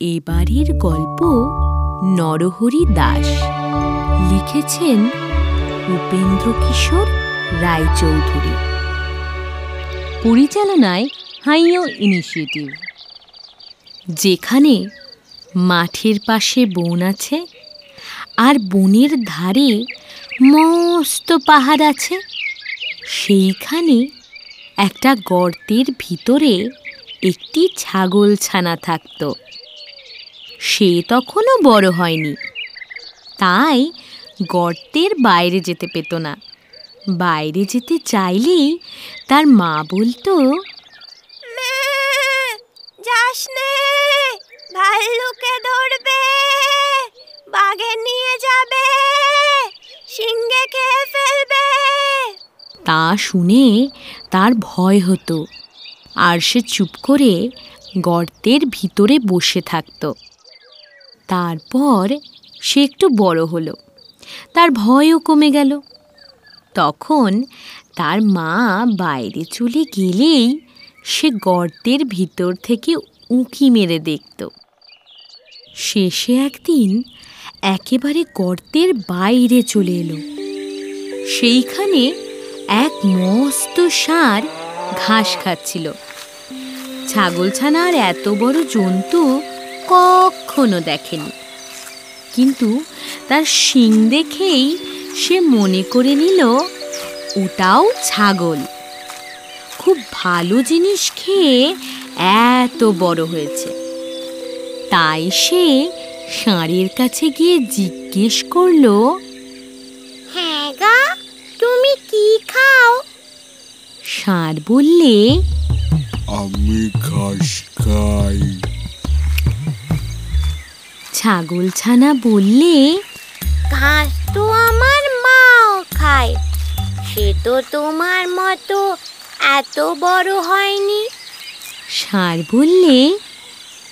এবারের গল্প নরহরি দাস। লিখেছেন উপেন্দ্র কিশোর রায়চৌধুরী। পরিচালনায় হাইও ইনিশিয়েটিভ। যেখানে মাঠের পাশে বন আছে আর বনের ধারে মস্ত পাহাড় আছে। সেইখানে একটা গর্তের ভিতরে একটি ছাগল ছানা থাকত। সে তখনও বড় হয়নি। তাই গর্তের বাইরে যেতে পেত না। বাইরে যেতে চাইলেই তার মা বলতো যাস নে ভাল্লুকে ধরবে বাঘে নিয়ে যাবে সিংহে খেয়ে ফেলবে। তা শুনে তার ভয় হতো। আর সে চুপ করে গর্তের ভিতরে বসে থাকত। তারপর সে একটু বড় হলো। তার ভয়ও কমে গেল। তখন তার মা বাইরে চলে গেলেই সে গর্তের ভিতর থেকে উঁকি মেরে দেখত। শেষে একদিন একেবারে গর্তের বাইরে চলে এলো। সেইখানে এক মস্ত ষাঁড় ঘাস খাচ্ছিল। ছাগলছানার এত বড় জন্তু কখনো দেখেনি। কিন্তু তার শিং দেখেই সে মনে করে নিল ওটাও ছাগল। খুব ভালো জিনিস খেয়ে এত বড় হয়েছে। তাই সে ষাঁড়ের কাছে গিয়ে জিজ্ঞেস করল হ্যাঁ গা তুমি কি খাও? ষাঁড় বললে আমি ঘাস খাই। ছাগল ছানা বললে ঘাস তো আমার মাও খায় সে তো তোমার মতো এত বড় হয়নি। ষাঁড় বললে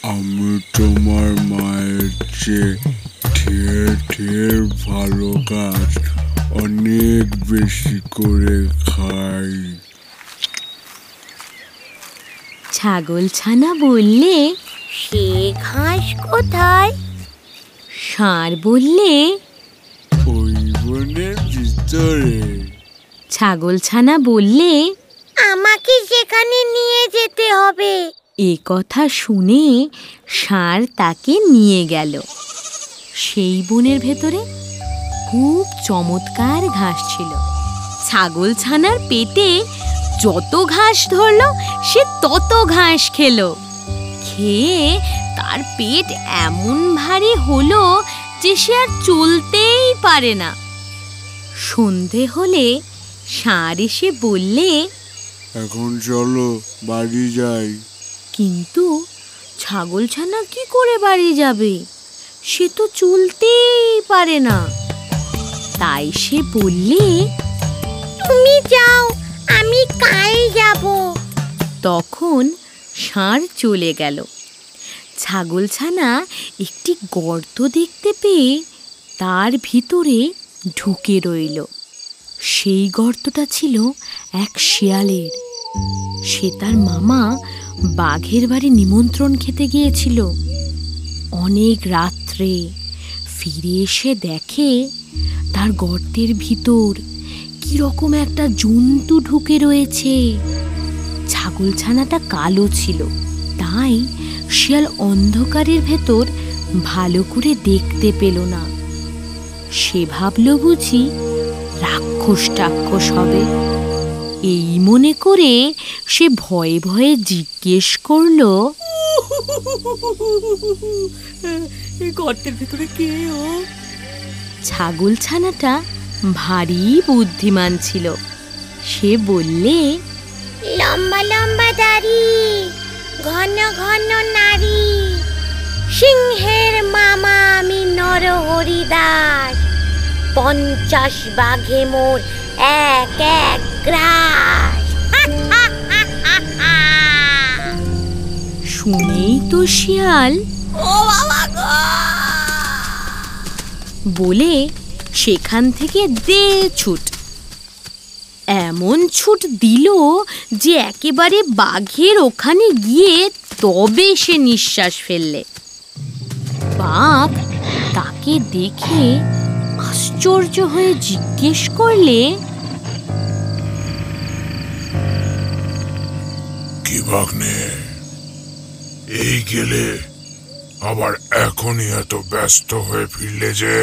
আমি তোমার মায়ের চেয়ে ঢের ঢের ভালো গাছ অনেক বেশি করে খাই। ছাগল ছানা বললে সে ঘাস কোথায়? ষাঁড় বললে? ওই বনের ভিতরে। ছাগল ছানা বললে? আমাকে সেখানে নিয়ে যেতে হবে। এ কথা শুনে ষাঁড় তাকে নিয়ে গেল। সেই বনের ভেতরে খুব চমৎকার ঘাস ছিল। ছাগল ছানার পেটে যত ঘাস ধরলো সে তত ঘাস খেলো। খেয়ে তার পেট এমন ভারী হলো যে সে আর চলতেই পারে না। সন্ধে হলে ষাঁড় এসে বললে এখন চলো বাড়ি যাই। কিন্তু ছাগলছানা কি করে বাড়ি যাবে? সে তো চলতেই পারে না। তাই সে বললে তুমি যাও আমি কাল যাব। তখন ষাঁড় চলে গেল। ছাগলছানা একটি গর্ত দেখতে পেয়ে তার ভিতরে ঢুকে রইল। সেই গর্তটা ছিল এক শিয়ালের। সে তার মামা বাঘের বাড়ি নিমন্ত্রণ খেতে গিয়েছিল। অনেক রাত্রে ফিরে এসে দেখে তার গর্তের ভিতর কীরকম একটা জন্তু ঢুকে রয়েছে। ছাগলছানাটা কালো ছিল, তাই শিয়াল অন্ধকারের ভেতর ভালো করে দেখতে পেল না। সে ভাবল বুঝি রাক্ষস টাক্ষস হবে। এই মনে করে সে ভয়ে ভয়ে জিজ্ঞেস করল গর্তের ভিতরে কে ও? ছাগল ছানাটা ভারী বুদ্ধিমান ছিল। সে বললে লম্বা লম্বা দাড়ি। ঘন ঘন নারী। সিংহের মামা আমি নরহরিদাস পঞ্চাশ বাঘে মোর এক এক গ্রাস। শুনেই তো শিয়াল। ও বাবা গো! বলে সেখান থেকে দে ছুট। এমন ছুট দিল যে একেবারে বাঘের ওখানে গিয়ে তবে সে নিঃশ্বাস ফেললে। বাঘ তাকে দেখে আশ্চর্য হয়ে জিজ্ঞেস করলে কি ভাগ্নে? এই গেলে আবার এখনই এত ব্যস্ত হয়ে ফিরলে যে?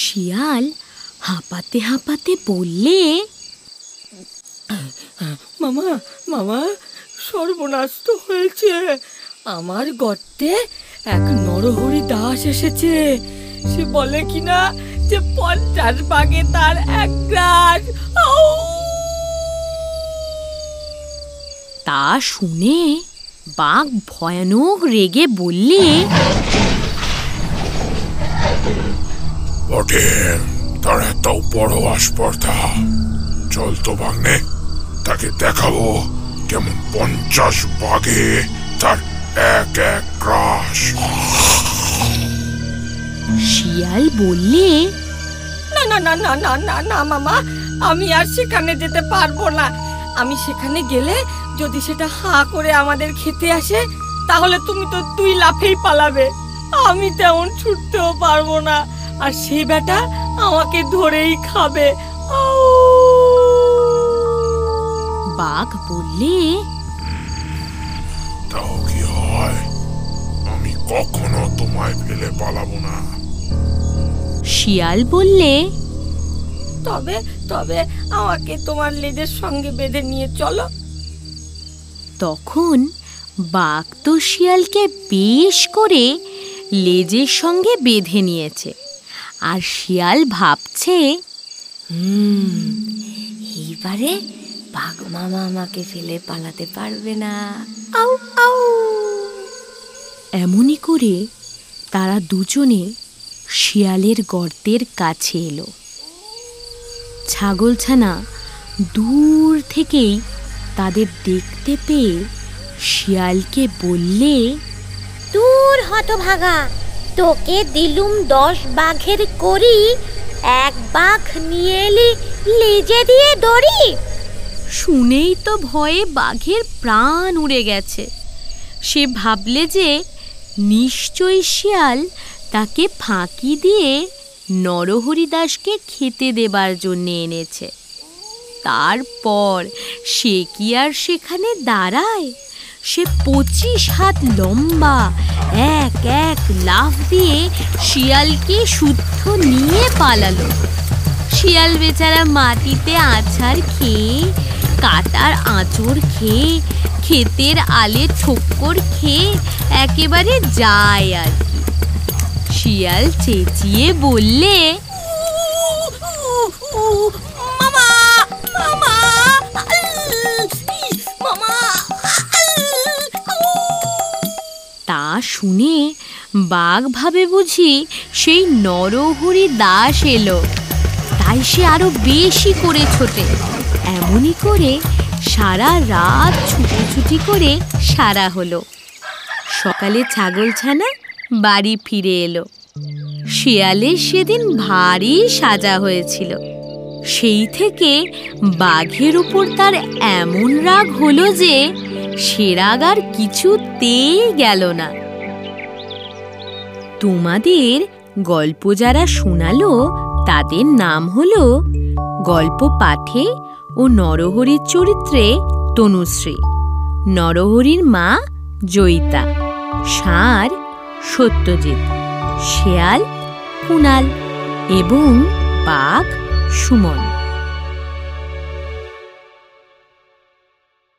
শিয়াল হাঁপাতে হাঁপাতে বললে? মামা মামা সর্বনাশ তো হয়েছে। আমার গর্তে এক নরহরি দাস এসেছে। সে বলে কিনা যে পঞ্চাশ বাগে তার এক গ্রাস। তা শুনে বাঘ ভয়ানক রেগে বললে বটে তার এত বড় আসপর্দা চল তো ভাগ্নে তাকে দেখাবো কেমন পঞ্চাশ বাঘে তার এক এক গ্রাস শিয়াল বললে, না না না না না না না, মামা, আমি আর সেখানে যেতে পারব না। আমি সেখানে গেলে যদি সেটা হাঁ করে আমাদের খেতে আসে, তাহলে তুমি তো দুই লাফেই পালাবে। আমি তেমন ছুটতেও পারব না। আর সেই বেটা আমাকে ধরেই খাবে! বাঘ বললে তাও কি হয়? আমি কখনো তোমায় ফেলে পালাবো না। শিয়াল বললে তবে তবে আমাকে তোমার লেজের সঙ্গে বেঁধে নিয়ে চলো। তখন বাঘ তো শিয়ালকে বেশ করে লেজের সঙ্গে বেঁধে নিয়েছে। আর শিয়াল ভাবছে এইবারে বাঘ মামা আমাকে ফেলে পালাতে পারবে না। আউ আউ। এমনই করে তারা দুজনে শিয়ালের গর্তের কাছে এলো। ছাগলছানা দূর থেকেই তাদের দেখতে পেয়ে শিয়ালকে বললে, দূর হতভাগা তোকে দিলুম দশ বাঘের করি। এক বাঘ নিয়ে এলি, লেজে দিয়ে দড়ি। শুনেই তো ভয়ে বাঘের প্রাণ উড়ে গেছে। সে ভাবলে যে নিশ্চয়ই শিয়াল তাকে ফাঁকি দিয়ে নরহরিদাসকে খেতে দেবার জন্য এনেছে। তারপর সে কি আর সেখানে দাঁড়ায়? সে পঁচিশ হাত লম্বা। এক এক লাফ দিয়ে শিয়ালকে শুদ্ধ নিয়ে পালালো। শিয়াল বেচারা মাটিতে আছাড় খেয়ে, কাটার আঁচড় খেয়ে, ক্ষেতের আলে ঠোক্কর খেয়ে একেবারে যায় আর কি। শিয়াল চেঁচিয়ে বললে শুনে বাঘ ভাবে বুঝি সেই নরহরি দাস এলো। তাই সে আরও বেশি করে ছোটে। এমনই করে সারা রাত ছুটোছুটি করে সারা হলো। সকালে ছাগলছানা বাড়ি ফিরে এলো। শিয়ালের সেদিন ভারী সাজা হয়েছিল। সেই থেকে বাঘের উপর তার এমন রাগ হলো যে সে রাগ আর কিছুতেই গেল না। তোমাদের গল্প যারা শোনালো, তাদের নাম হলো গল্প পাঠে ও নরহরির চরিত্রে তনুশ্রী। নরহরির মা জয়িতা, সার সত্যজিৎ, শেয়াল কুণাল এবং বাঘ সুমন।